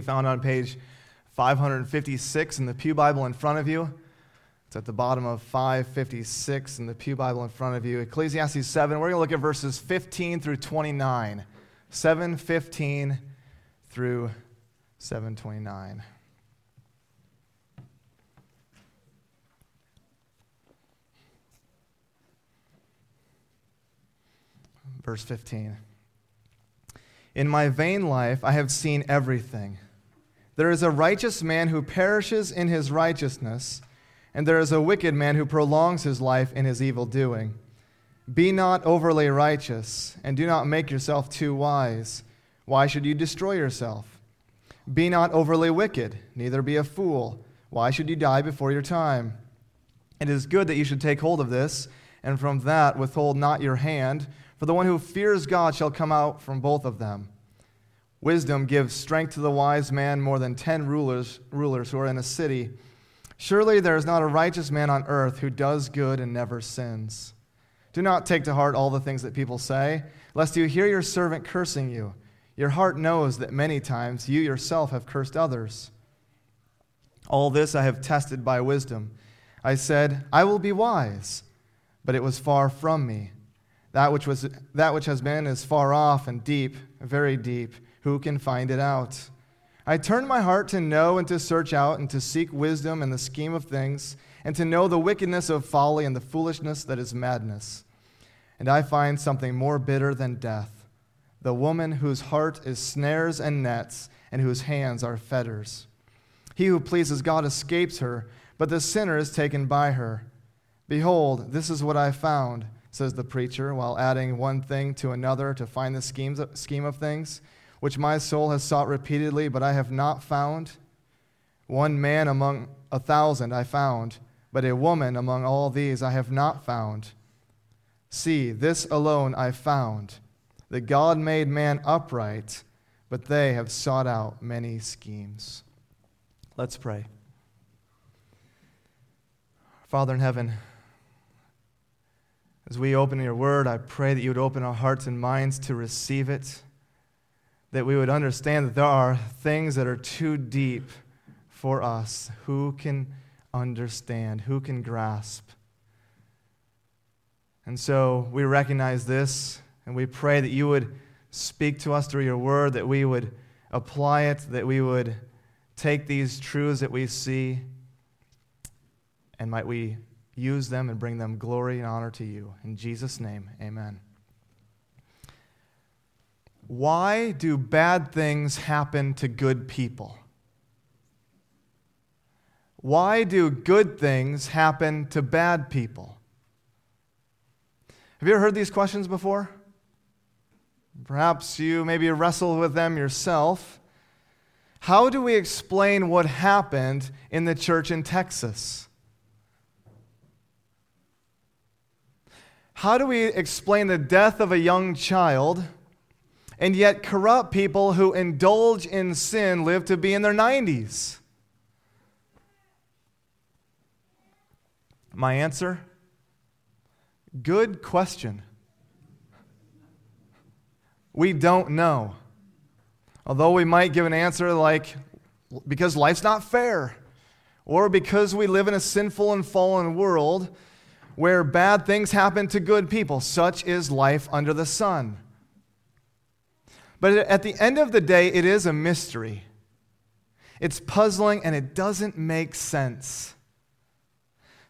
found on page 556 in the Pew Bible in front of you. It's at the bottom of 556 in the Pew Bible in front of you. Ecclesiastes 7, we're going to look at verses 15 through 29. 715 through 729. Verse 15. In my vain life I have seen everything. There is a righteous man who perishes in his righteousness, and there is a wicked man who prolongs his life in his evil doing. Be not overly righteous, and do not make yourself too wise. Why should you destroy yourself? Be not overly wicked, neither be a fool. Why should you die before your time? It is good that you should take hold of this, and from that withhold not your hand, for the one who fears God shall come out from both of them. Wisdom gives strength to the wise man more than ten rulers, rulers who are in a city. Surely there is not a righteous man on earth who does good and never sins. Do not take to heart all the things that people say, lest you hear your servant cursing you. Your heart knows that many times you yourself have cursed others. All this I have tested by wisdom. I said, I will be wise, but it was far from me. That which, was, that which has been is far off and deep, very deep. Who can find it out? I turned my heart to know and to search out and to seek wisdom in the scheme of things, and to know the wickedness of folly and the foolishness that is madness. And I find something more bitter than death the woman whose heart is snares and nets, and whose hands are fetters. He who pleases God escapes her, but the sinner is taken by her. Behold, this is what I found says the preacher, while adding one thing to another to find the schemes, scheme of things, which my soul has sought repeatedly, but I have not found. One man among a thousand I found, but a woman among all these I have not found. See, this alone I found that God made man upright, but they have sought out many schemes. Let's pray. Father in heaven, as we open your word, I pray that you would open our hearts and minds to receive it, that we would understand that there are things that are too deep for us. Who can understand? Who can grasp? And so we recognize this, and we pray that you would speak to us through your word, that we would apply it, that we would take these truths that we see, and might we use them and bring them glory and honor to you. In Jesus' name, amen. Why do bad things happen to good people? Why do good things happen to bad people? Have you ever heard these questions before? Perhaps you maybe wrestle with them yourself. How do we explain what happened in the church in Texas? How do we explain the death of a young child and yet corrupt people who indulge in sin live to be in their 90s? My answer? Good question. We don't know. Although we might give an answer like, because life's not fair, or because we live in a sinful and fallen world, where bad things happen to good people. Such is life under the sun. But at the end of the day, it is a mystery. It's puzzling and it doesn't make sense.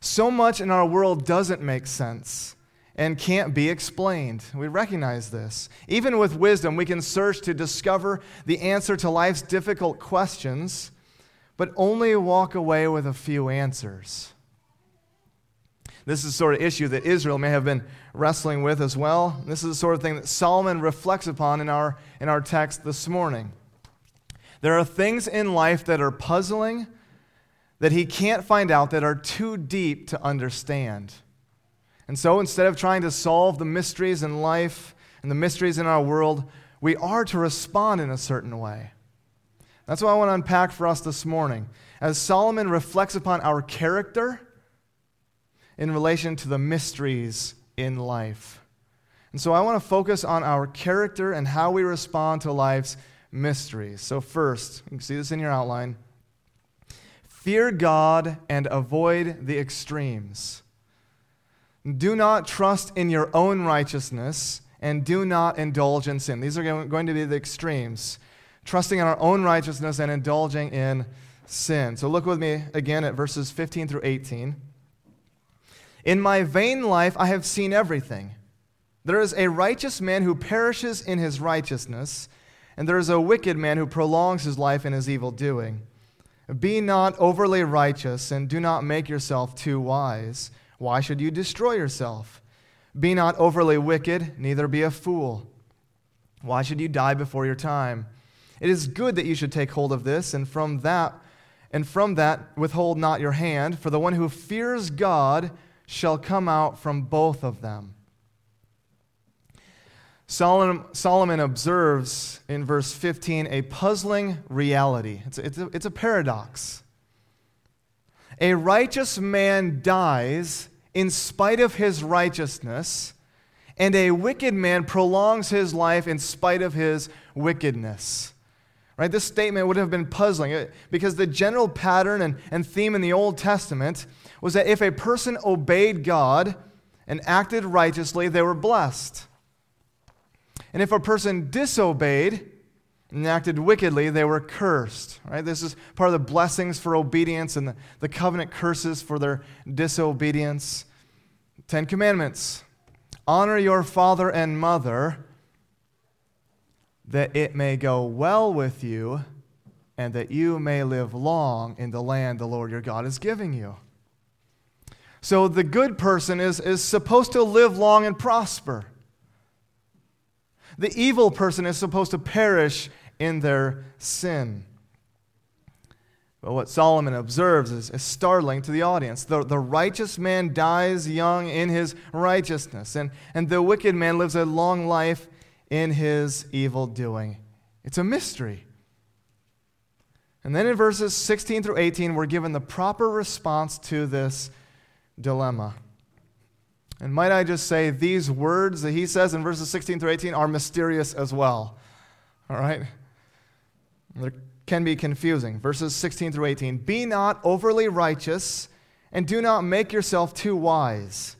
So much in our world doesn't make sense and can't be explained. We recognize this. Even with wisdom, we can search to discover the answer to life's difficult questions, but only walk away with a few answers. This is the sort of issue that Israel may have been wrestling with as well. This is the sort of thing that Solomon reflects upon in our, in our text this morning. There are things in life that are puzzling that he can't find out that are too deep to understand. And so instead of trying to solve the mysteries in life and the mysteries in our world, we are to respond in a certain way. That's what I want to unpack for us this morning. As Solomon reflects upon our character, in relation to the mysteries in life. And so I want to focus on our character and how we respond to life's mysteries. So, first, you can see this in your outline fear God and avoid the extremes. Do not trust in your own righteousness and do not indulge in sin. These are going to be the extremes. Trusting in our own righteousness and indulging in sin. So look with me again at verses 15 through 18. In my vain life, I have seen everything. There is a righteous man who perishes in his righteousness, and there is a wicked man who prolongs his life in his evil doing. Be not overly righteous, and do not make yourself too wise. Why should you destroy yourself? Be not overly wicked, neither be a fool. Why should you die before your time? It is good that you should take hold of this, and from that, and from that withhold not your hand, for the one who fears God shall come out from both of them. Solomon, observes in verse 15 a puzzling reality. It's a, it's, a, it's a paradox. A righteous man dies in spite of his righteousness, and a wicked man prolongs his life in spite of his wickedness. Right? This statement would have been puzzling uh, because the general pattern and, and theme in the Old Testament was that if a person obeyed God and acted righteously, they were blessed. And if a person disobeyed and acted wickedly, they were cursed. Right? This is part of the blessings for obedience and the, the covenant curses for their disobedience. Ten Commandments honor your father and mother, that it may go well with you, and that you may live long in the land the Lord your God is giving you. So the good person is, is supposed to live long and prosper. The evil person is supposed to perish in their sin. But what Solomon observes is, is startling to the audience. The, the righteous man dies young in his righteousness, and, and the wicked man lives a long life in his evil doing. It's a mystery. And then in verses 16 through 18, we're given the proper response to this dilemma. And might I just say, these words that he says in verses 16 through 18 are mysterious as well. All right? They're can be confusing. Verses 16 through 18 Be not overly righteous, and do not make yourself too wise.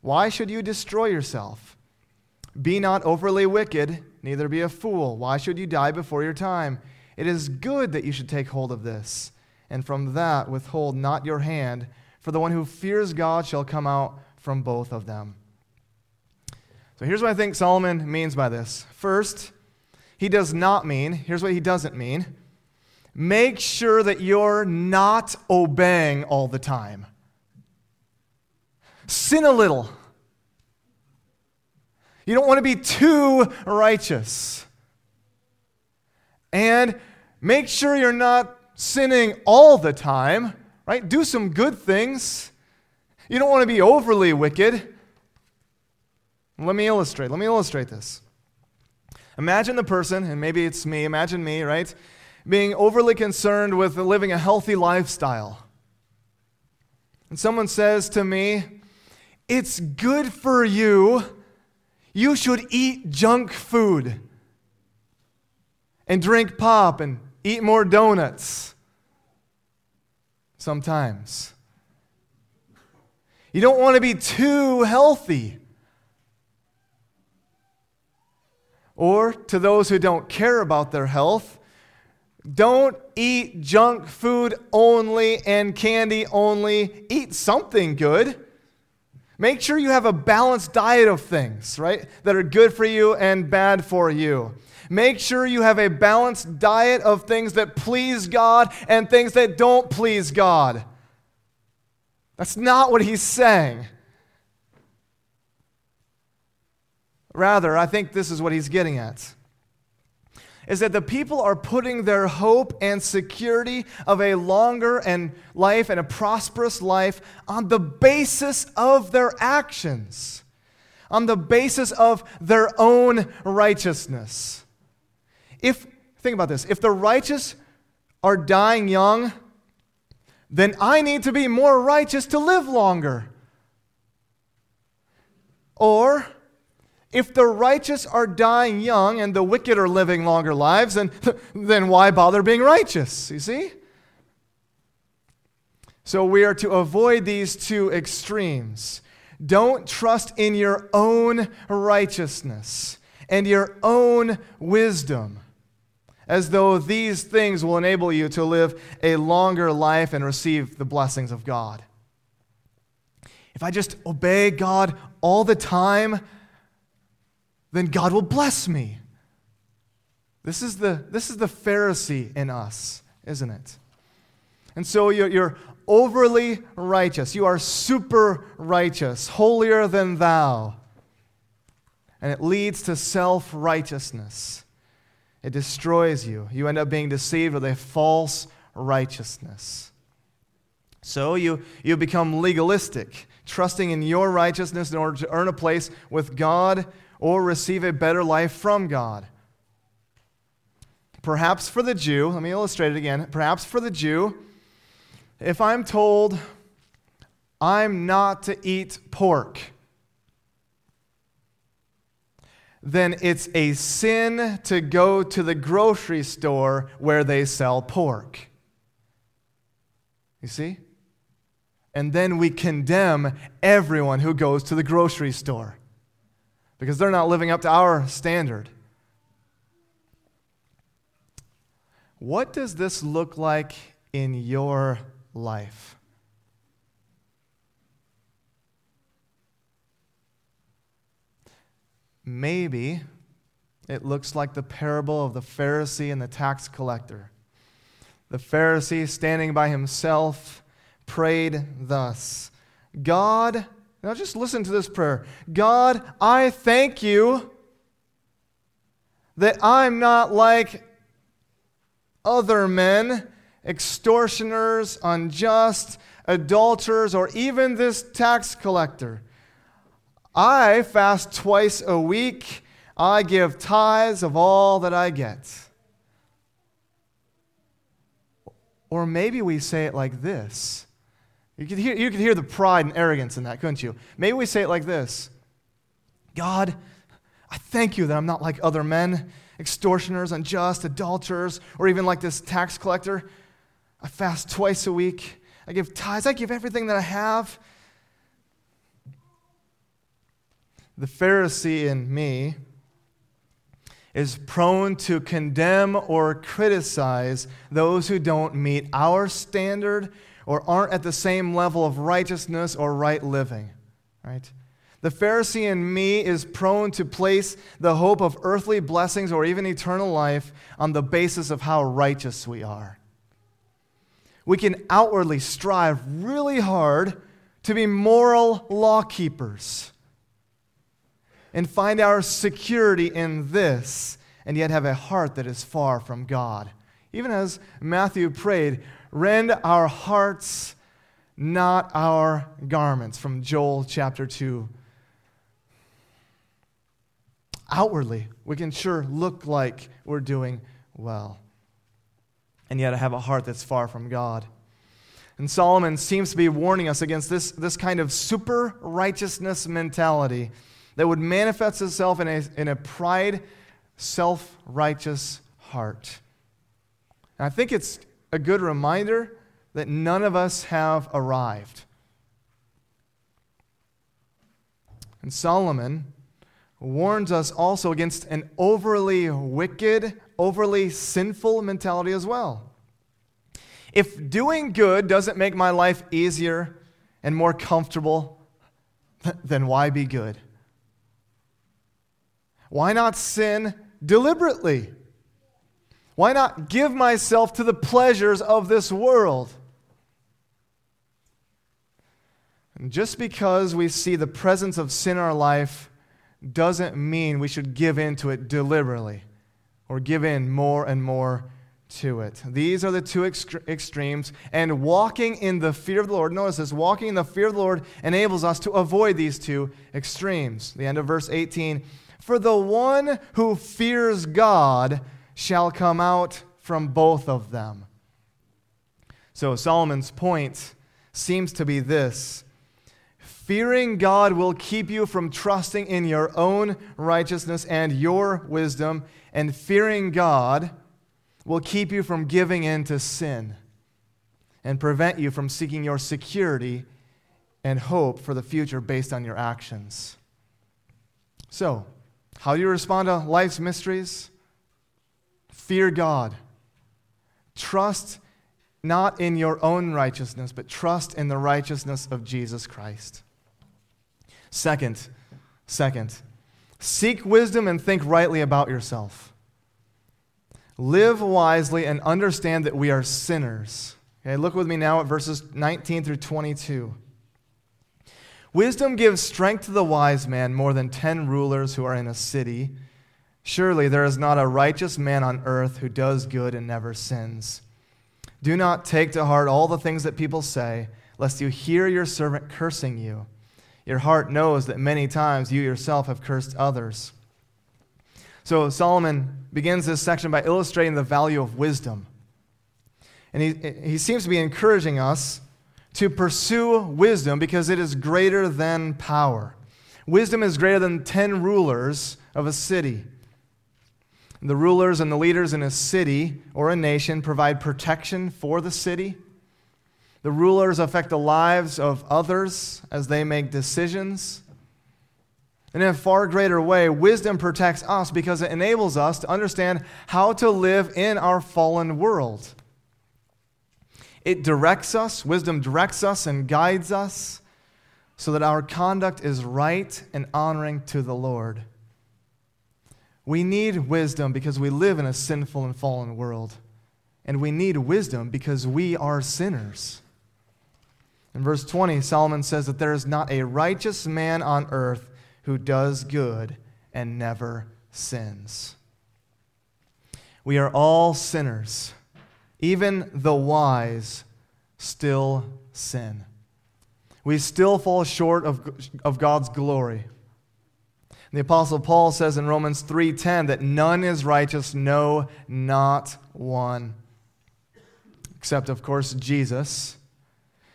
Why should you destroy yourself? Be not overly wicked, neither be a fool. Why should you die before your time? It is good that you should take hold of this, and from that withhold not your hand, for the one who fears God shall come out from both of them. So here's what I think Solomon means by this. First, he does not mean, here's what he doesn't mean make sure that you're not obeying all the time. Sin a little. You don't want to be too righteous. And make sure you're not sinning all the time, right? Do some good things. You don't want to be overly wicked. Let me illustrate. Let me illustrate this. Imagine the person, and maybe it's me, imagine me, right? being overly concerned with living a healthy lifestyle. And someone says to me, It's good for you. You should eat junk food and drink pop and eat more donuts. Sometimes. You don't want to be too healthy. Or to those who don't care about their health, don't eat junk food only and candy only. Eat something good. Make sure you have a balanced diet of things, right, that are good for you and bad for you. Make sure you have a balanced diet of things that please God and things that don't please God. That's not what he's saying. Rather, I think this is what he's getting at is that the people are putting their hope and security of a longer and life and a prosperous life on the basis of their actions, on the basis of their own righteousness. If think about this, if the righteous are dying young, then I need to be more righteous to live longer. Or If the righteous are dying young and the wicked are living longer lives, then, then why bother being righteous? You see? So we are to avoid these two extremes. Don't trust in your own righteousness and your own wisdom as though these things will enable you to live a longer life and receive the blessings of God. If I just obey God all the time, then God will bless me. This is the, this is the Pharisee in us, isn't it? And so you're, you're overly righteous. You are super righteous, holier than thou. And it leads to self righteousness. It destroys you. You end up being deceived with a false righteousness. So you, you become legalistic, trusting in your righteousness in order to earn a place with God or receive a better life from God. Perhaps for the Jew, let me illustrate it again. Perhaps for the Jew, if I'm told I'm not to eat pork, then it's a sin to go to the grocery store where they sell pork. You see? And then we condemn everyone who goes to the grocery store because they're not living up to our standard. What does this look like in your life? Maybe it looks like the parable of the Pharisee and the tax collector. The Pharisee, standing by himself, prayed thus God, now just listen to this prayer God, I thank you that I'm not like other men, extortioners, unjust, adulterers, or even this tax collector. I fast twice a week. I give tithes of all that I get. Or maybe we say it like this. You could, hear, you could hear the pride and arrogance in that, couldn't you? Maybe we say it like this God, I thank you that I'm not like other men, extortioners, unjust, adulterers, or even like this tax collector. I fast twice a week. I give tithes. I give everything that I have. the Pharisee in me is prone to condemn or criticize those who don't meet our standard or aren't at the same level of righteousness or right living, right? The Pharisee in me is prone to place the hope of earthly blessings or even eternal life on the basis of how righteous we are. We can outwardly strive really hard to be moral law keepers and find our security in this, and yet have a heart that is far from God. Even as Matthew prayed, rend our hearts, not our garments, from Joel chapter 2. Outwardly, we can sure look like we're doing well, and yet have a heart that's far from God. And Solomon seems to be warning us against this, this kind of super righteousness mentality that would manifest itself in a, in a pride, self righteous heart. And I think it's a good reminder that none of us have arrived. And Solomon warns us also against an overly wicked, overly sinful mentality as well. If doing good doesn't make my life easier and more comfortable, then why be good? Why not sin deliberately? Why not give myself to the pleasures of this world? And just because we see the presence of sin in our life doesn't mean we should give in to it deliberately or give in more and more to it. These are the two extremes, and walking in the fear of the Lord, notice this, walking in the fear of the Lord enables us to avoid these two extremes. The end of verse 18 for the one who fears God shall come out from both of them. So Solomon's point seems to be this Fearing God will keep you from trusting in your own righteousness and your wisdom, and fearing God will keep you from giving in to sin and prevent you from seeking your security and hope for the future based on your actions. So, how do you respond to life's mysteries? Fear God. Trust not in your own righteousness, but trust in the righteousness of Jesus Christ. Second, second, seek wisdom and think rightly about yourself. Live wisely and understand that we are sinners. Okay, look with me now at verses 19 through 22. Wisdom gives strength to the wise man more than ten rulers who are in a city. Surely there is not a righteous man on earth who does good and never sins. Do not take to heart all the things that people say, lest you hear your servant cursing you. Your heart knows that many times you yourself have cursed others. So Solomon begins this section by illustrating the value of wisdom. And he, he seems to be encouraging us to pursue wisdom because it is greater than power. Wisdom is greater than 10 rulers of a city. The rulers and the leaders in a city or a nation provide protection for the city. The rulers affect the lives of others as they make decisions. And in a far greater way, wisdom protects us because it enables us to understand how to live in our fallen world. It directs us, wisdom directs us and guides us so that our conduct is right and honoring to the Lord. We need wisdom because we live in a sinful and fallen world. And we need wisdom because we are sinners. In verse 20, Solomon says that there is not a righteous man on earth who does good and never sins. We are all sinners. Even the wise still sin. We still fall short of, of God's glory. The apostle Paul says in Romans 3:10 that none is righteous, no not one. Except of course Jesus.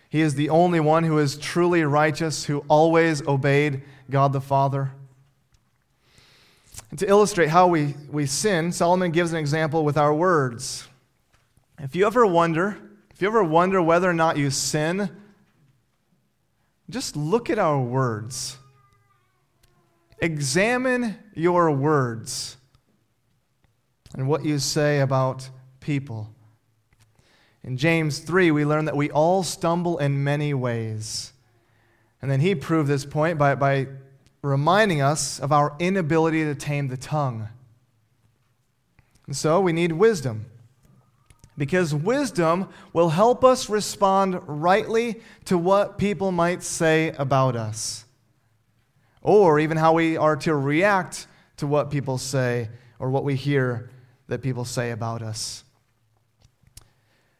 He is the only one who is truly righteous, who always obeyed God the Father. And to illustrate how we, we sin, Solomon gives an example with our words. If you ever wonder, if you ever wonder whether or not you sin, just look at our words. Examine your words and what you say about people. In James 3, we learn that we all stumble in many ways. And then he proved this point by, by reminding us of our inability to tame the tongue. And so we need wisdom. Because wisdom will help us respond rightly to what people might say about us or even how we are to react to what people say or what we hear that people say about us.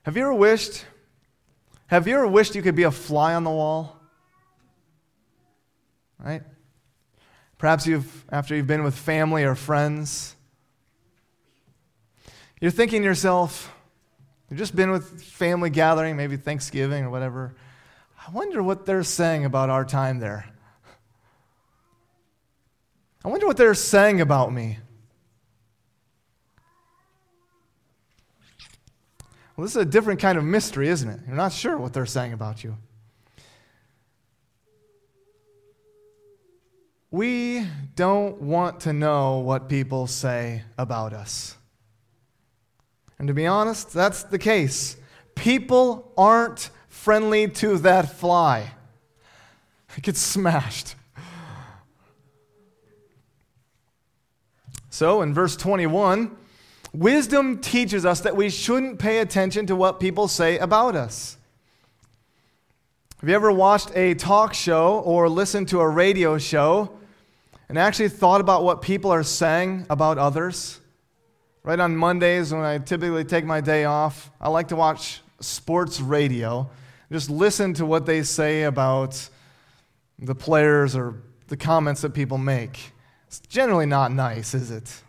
Have you ever wished have you ever wished you could be a fly on the wall? Right? Perhaps you've after you've been with family or friends, you're thinking to yourself, you've just been with family gathering, maybe Thanksgiving or whatever. I wonder what they're saying about our time there. I wonder what they're saying about me. Well, this is a different kind of mystery, isn't it? You're not sure what they're saying about you. We don't want to know what people say about us. And to be honest, that's the case. People aren't friendly to that fly. It gets smashed. So, in verse 21, wisdom teaches us that we shouldn't pay attention to what people say about us. Have you ever watched a talk show or listened to a radio show and actually thought about what people are saying about others? Right on Mondays, when I typically take my day off, I like to watch sports radio. Just listen to what they say about the players or the comments that people make. It's generally not nice, is it?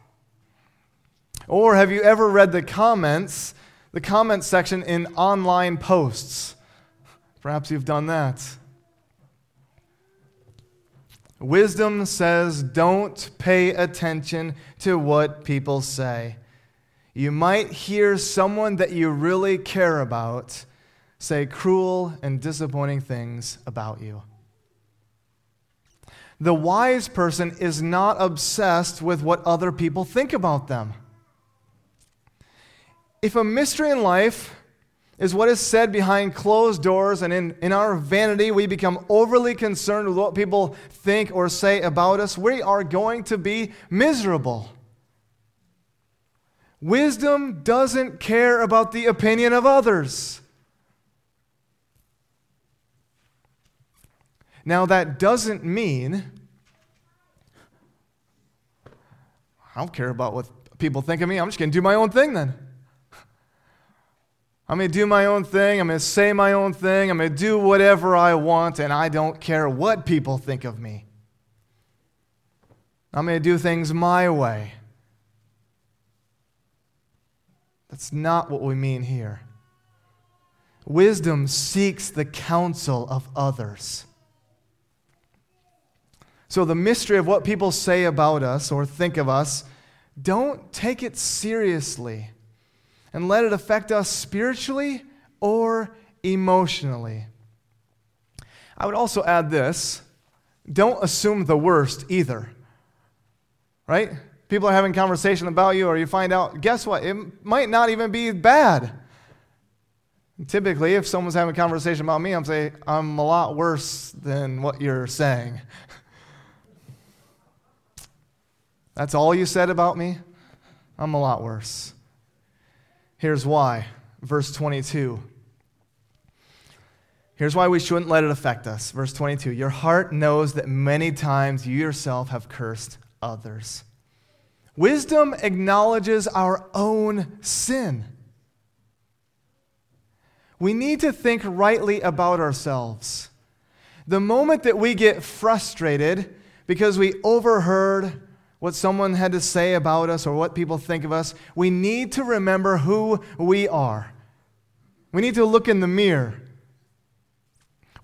Or have you ever read the comments, the comment section in online posts? Perhaps you've done that. Wisdom says don't pay attention to what people say. You might hear someone that you really care about say cruel and disappointing things about you. The wise person is not obsessed with what other people think about them. If a mystery in life is what is said behind closed doors, and in, in our vanity, we become overly concerned with what people think or say about us, we are going to be miserable. Wisdom doesn't care about the opinion of others. Now, that doesn't mean I don't care about what people think of me. I'm just going to do my own thing then. I'm going to do my own thing. I'm going to say my own thing. I'm going to do whatever I want, and I don't care what people think of me. I'm going to do things my way. That's not what we mean here. Wisdom seeks the counsel of others. So, the mystery of what people say about us or think of us, don't take it seriously and let it affect us spiritually or emotionally. I would also add this don't assume the worst either. Right? People are having conversation about you, or you find out, guess what? It might not even be bad. Typically, if someone's having a conversation about me, I'm saying, I'm a lot worse than what you're saying. That's all you said about me? I'm a lot worse. Here's why. Verse 22. Here's why we shouldn't let it affect us. Verse 22 Your heart knows that many times you yourself have cursed others. Wisdom acknowledges our own sin. We need to think rightly about ourselves. The moment that we get frustrated because we overheard what someone had to say about us or what people think of us, we need to remember who we are. We need to look in the mirror.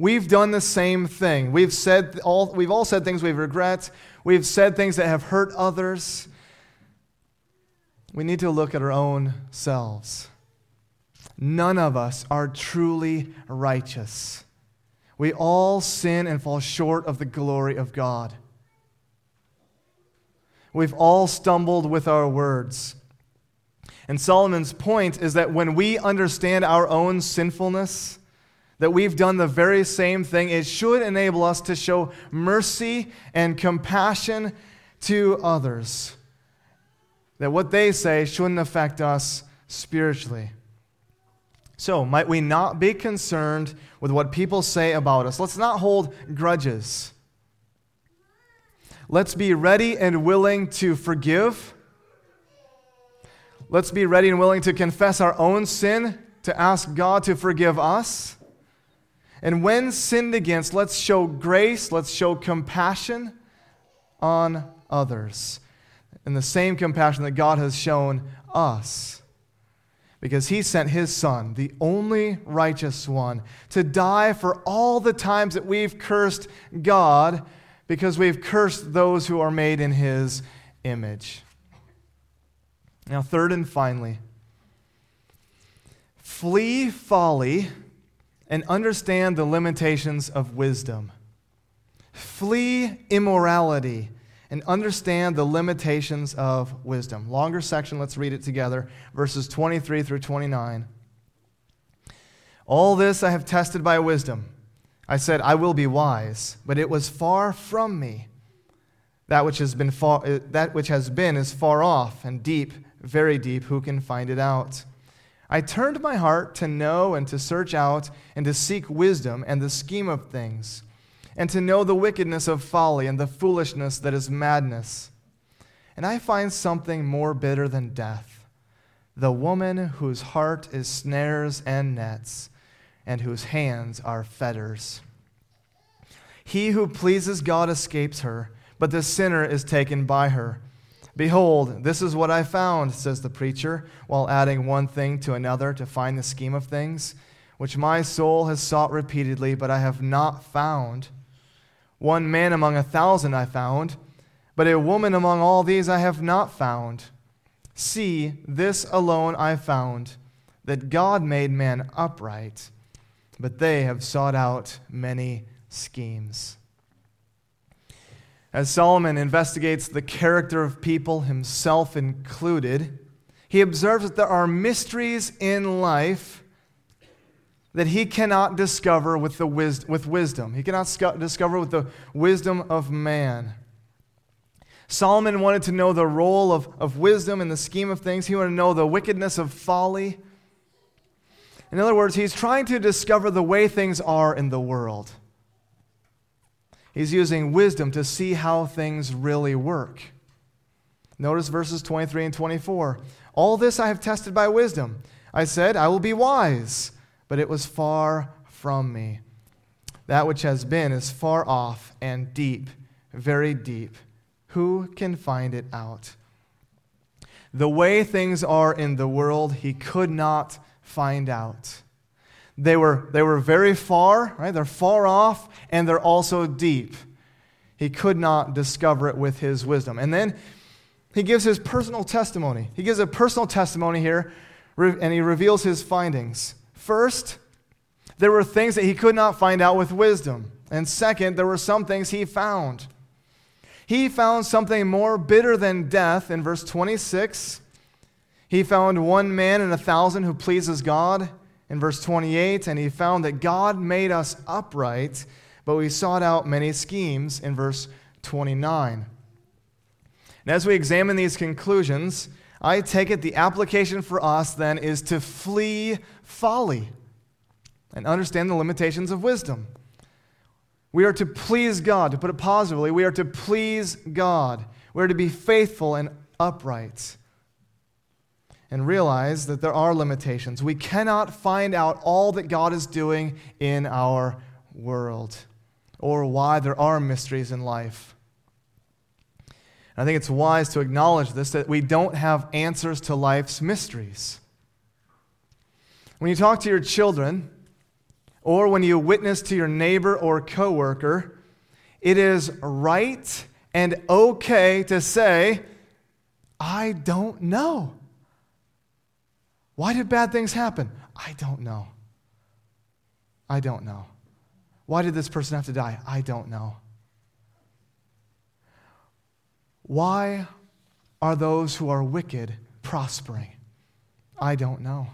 We've done the same thing. We've said all we've all said things we've regret. We've said things that have hurt others. We need to look at our own selves. None of us are truly righteous. We all sin and fall short of the glory of God. We've all stumbled with our words. And Solomon's point is that when we understand our own sinfulness, that we've done the very same thing, it should enable us to show mercy and compassion to others. That what they say shouldn't affect us spiritually. So, might we not be concerned with what people say about us? Let's not hold grudges. Let's be ready and willing to forgive. Let's be ready and willing to confess our own sin, to ask God to forgive us. And when sinned against, let's show grace, let's show compassion on others. And the same compassion that God has shown us. Because he sent his son, the only righteous one, to die for all the times that we've cursed God because we've cursed those who are made in his image. Now, third and finally, flee folly and understand the limitations of wisdom. Flee immorality and understand the limitations of wisdom. Longer section, let's read it together, verses 23 through 29. All this I have tested by wisdom. I said, I will be wise, but it was far from me. That which has been, far, uh, that which has been is far off and deep, very deep. Who can find it out? I turned my heart to know and to search out and to seek wisdom and the scheme of things, and to know the wickedness of folly and the foolishness that is madness. And I find something more bitter than death the woman whose heart is snares and nets and whose hands are fetters. He who pleases God escapes her, but the sinner is taken by her. Behold, this is what I found, says the preacher, while adding one thing to another to find the scheme of things, which my soul has sought repeatedly, but I have not found. One man among a thousand I found, but a woman among all these I have not found. See, this alone I found, that God made man upright, but they have sought out many schemes. As Solomon investigates the character of people, himself included, he observes that there are mysteries in life that he cannot discover with, the wis- with wisdom. He cannot sc- discover with the wisdom of man. Solomon wanted to know the role of, of wisdom in the scheme of things. He wanted to know the wickedness of folly. In other words, he's trying to discover the way things are in the world. He's using wisdom to see how things really work. Notice verses 23 and 24. All this I have tested by wisdom. I said, I will be wise, but it was far from me. That which has been is far off and deep, very deep. Who can find it out? The way things are in the world, he could not find out. They were, they were very far, right? They're far off, and they're also deep. He could not discover it with his wisdom. And then he gives his personal testimony. He gives a personal testimony here, and he reveals his findings. First, there were things that he could not find out with wisdom. And second, there were some things he found. He found something more bitter than death in verse 26. He found one man in a thousand who pleases God in verse 28, and he found that God made us upright, but we sought out many schemes in verse 29. And as we examine these conclusions, I take it the application for us then is to flee folly and understand the limitations of wisdom. We are to please God. To put it positively, we are to please God. We are to be faithful and upright. And realize that there are limitations. We cannot find out all that God is doing in our world or why there are mysteries in life. I think it's wise to acknowledge this that we don't have answers to life's mysteries. When you talk to your children, or when you witness to your neighbor or coworker, it is right and okay to say, I don't know. Why did bad things happen? I don't know. I don't know. Why did this person have to die? I don't know. Why are those who are wicked prospering? I don't know.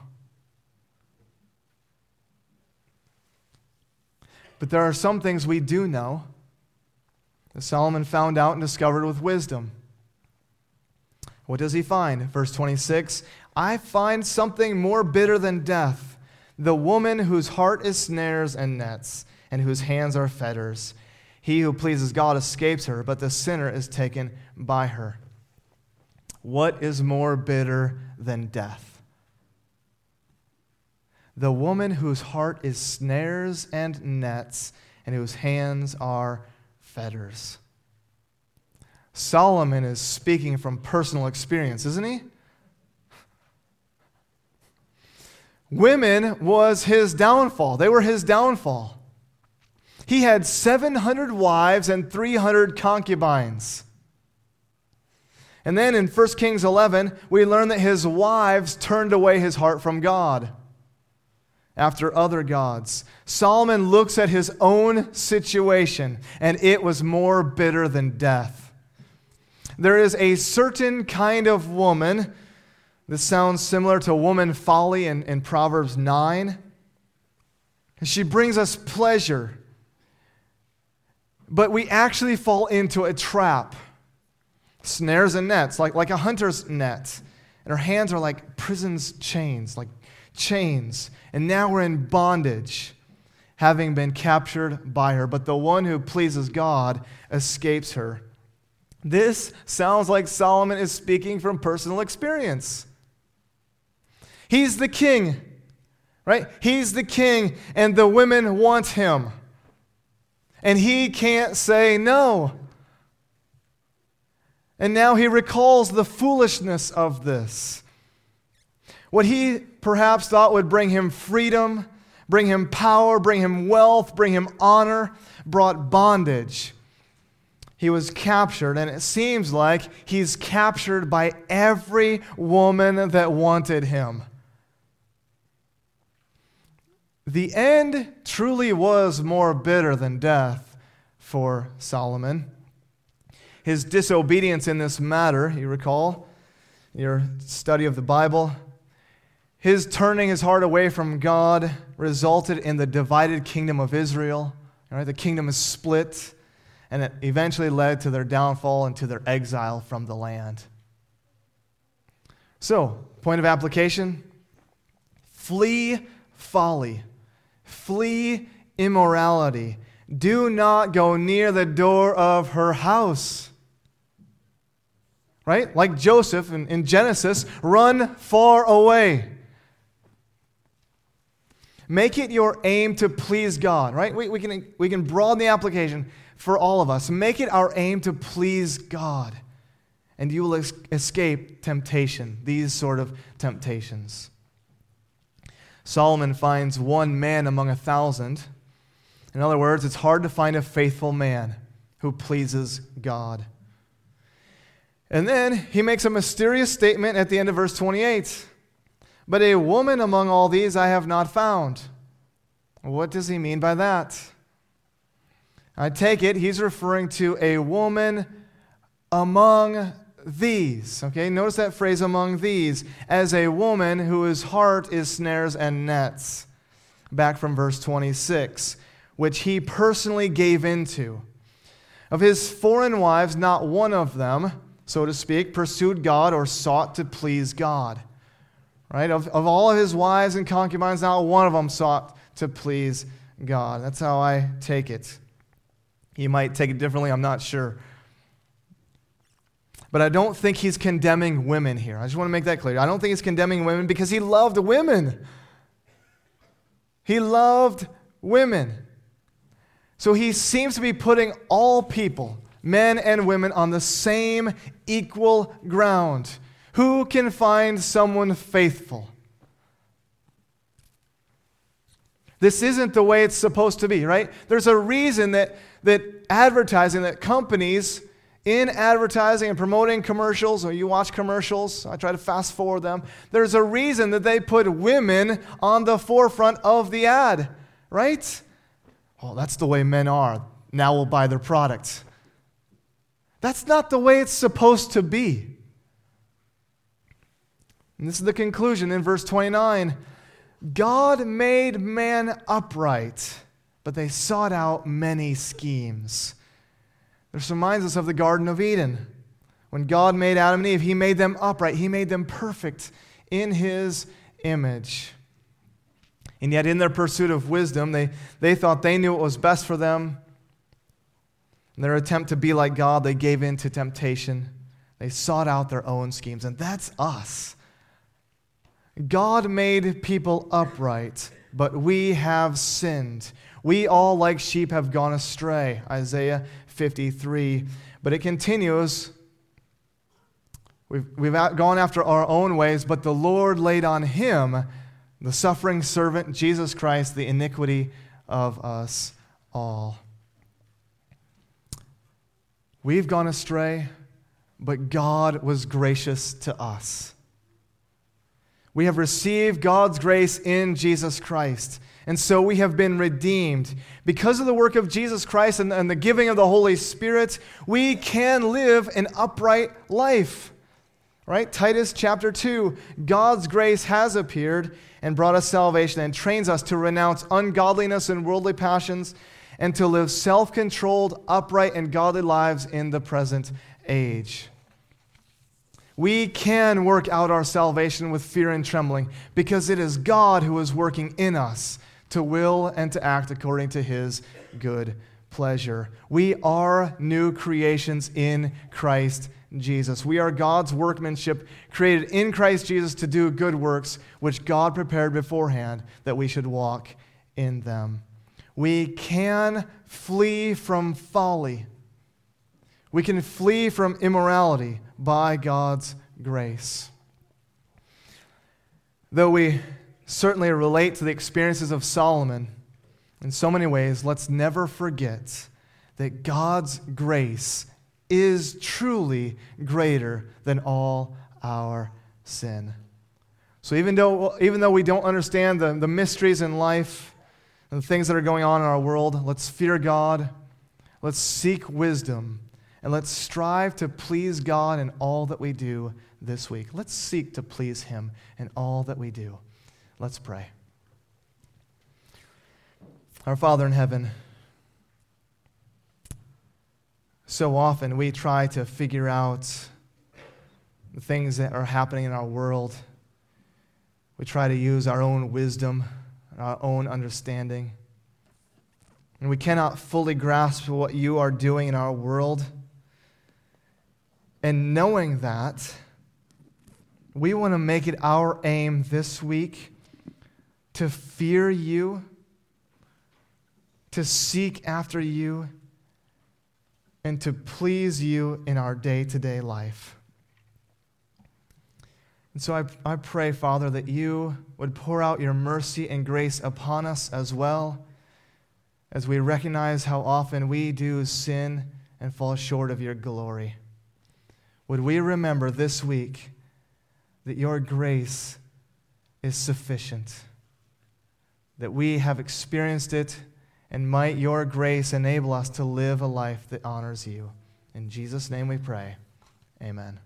But there are some things we do know that Solomon found out and discovered with wisdom. What does he find? Verse 26 I find something more bitter than death the woman whose heart is snares and nets, and whose hands are fetters. He who pleases God escapes her, but the sinner is taken by her. What is more bitter than death? The woman whose heart is snares and nets, and whose hands are fetters. Solomon is speaking from personal experience, isn't he? Women was his downfall. They were his downfall. He had 700 wives and 300 concubines. And then in 1 Kings 11, we learn that his wives turned away his heart from God after other gods. Solomon looks at his own situation, and it was more bitter than death. There is a certain kind of woman, this sounds similar to woman folly in, in Proverbs 9. She brings us pleasure but we actually fall into a trap. Snares and nets, like, like a hunter's net. And our hands are like prison's chains, like chains. And now we're in bondage, having been captured by her. But the one who pleases God escapes her. This sounds like Solomon is speaking from personal experience. He's the king, right? He's the king, and the women want him and he can't say no. And now he recalls the foolishness of this. What he perhaps thought would bring him freedom, bring him power, bring him wealth, bring him honor, brought bondage he was captured, and it seems like he's captured by every woman that wanted him. The end truly was more bitter than death for Solomon. His disobedience in this matter, you recall your study of the Bible, his turning his heart away from God resulted in the divided kingdom of Israel. Right? The kingdom is split, and it eventually led to their downfall and to their exile from the land. So, point of application flee folly Flee immorality. Do not go near the door of her house. Right? Like Joseph in, in Genesis, run far away. Make it your aim to please God, right? We, we, can, we can broaden the application for all of us. Make it our aim to please God, and you will es- escape temptation, these sort of temptations. Solomon finds one man among a thousand. In other words, it's hard to find a faithful man who pleases God. And then he makes a mysterious statement at the end of verse 28 But a woman among all these I have not found. What does he mean by that? I take it he's referring to a woman among these. Okay, notice that phrase among these, as a woman whose heart is snares and nets. Back from verse 26, which he personally gave into. Of his foreign wives, not one of them, so to speak, pursued God or sought to please God. Right? Of, of all of his wives and concubines, not one of them sought to please God. That's how I take it. You might take it differently, I'm not sure. But I don't think he's condemning women here. I just want to make that clear. I don't think he's condemning women because he loved women. He loved women. So he seems to be putting all people, men and women, on the same equal ground. Who can find someone faithful? This isn't the way it's supposed to be, right? There's a reason that, that advertising, that companies in advertising and promoting commercials, or you watch commercials, I try to fast forward them, there's a reason that they put women on the forefront of the ad, right? Well, that's the way men are. Now we'll buy their product. That's not the way it's supposed to be. And this is the conclusion in verse 29 God made man upright, but they sought out many schemes. This reminds us of the Garden of Eden. When God made Adam and Eve, He made them upright, He made them perfect in His image. And yet, in their pursuit of wisdom, they, they thought they knew what was best for them. In their attempt to be like God, they gave in to temptation. They sought out their own schemes. And that's us. God made people upright, but we have sinned. We all, like sheep, have gone astray. Isaiah 53. But it continues. We've, we've gone after our own ways, but the Lord laid on him, the suffering servant, Jesus Christ, the iniquity of us all. We've gone astray, but God was gracious to us. We have received God's grace in Jesus Christ. And so we have been redeemed. Because of the work of Jesus Christ and, and, the giving of the Holy Spirit, we can live an upright life. Right? Titus chapter 2 God's grace has appeared and brought us salvation and trains us to renounce ungodliness and worldly passions and to live self controlled, upright, and godly lives in the present age. We can work out our salvation with fear and trembling because it is God who is working in us to will and to act according to his good pleasure. We are new creations in Christ Jesus. We are God's workmanship, created in Christ Jesus to do good works, which God prepared beforehand that we should walk in them. We can flee from folly. We can flee from immorality by God's grace. Though we certainly relate to the experiences of Solomon in so many ways, let's never forget that God's grace is truly greater than all our sin. So even though, even though we don't understand the, the mysteries in life and the things that are going on in our world, let's fear God, let's seek wisdom, and let's strive to please God in all that we do this week. Let's seek to please Him in all that we do. Let's pray. Our Father in heaven, so often we try to figure out the things that are happening in our world. We try to use our own wisdom and our own understanding. And we cannot fully grasp what you are doing in our world. And knowing that, we want to make it our aim this week to fear you, to seek after you, and to please you in our day to day life. And so I, I pray, Father, that you would pour out your mercy and grace upon us as well as we recognize how often we do sin and fall short of your glory. Would we remember this week that your grace is sufficient, that we have experienced it, and might your grace enable us to live a life that honors you. In Jesus' name we pray. Amen.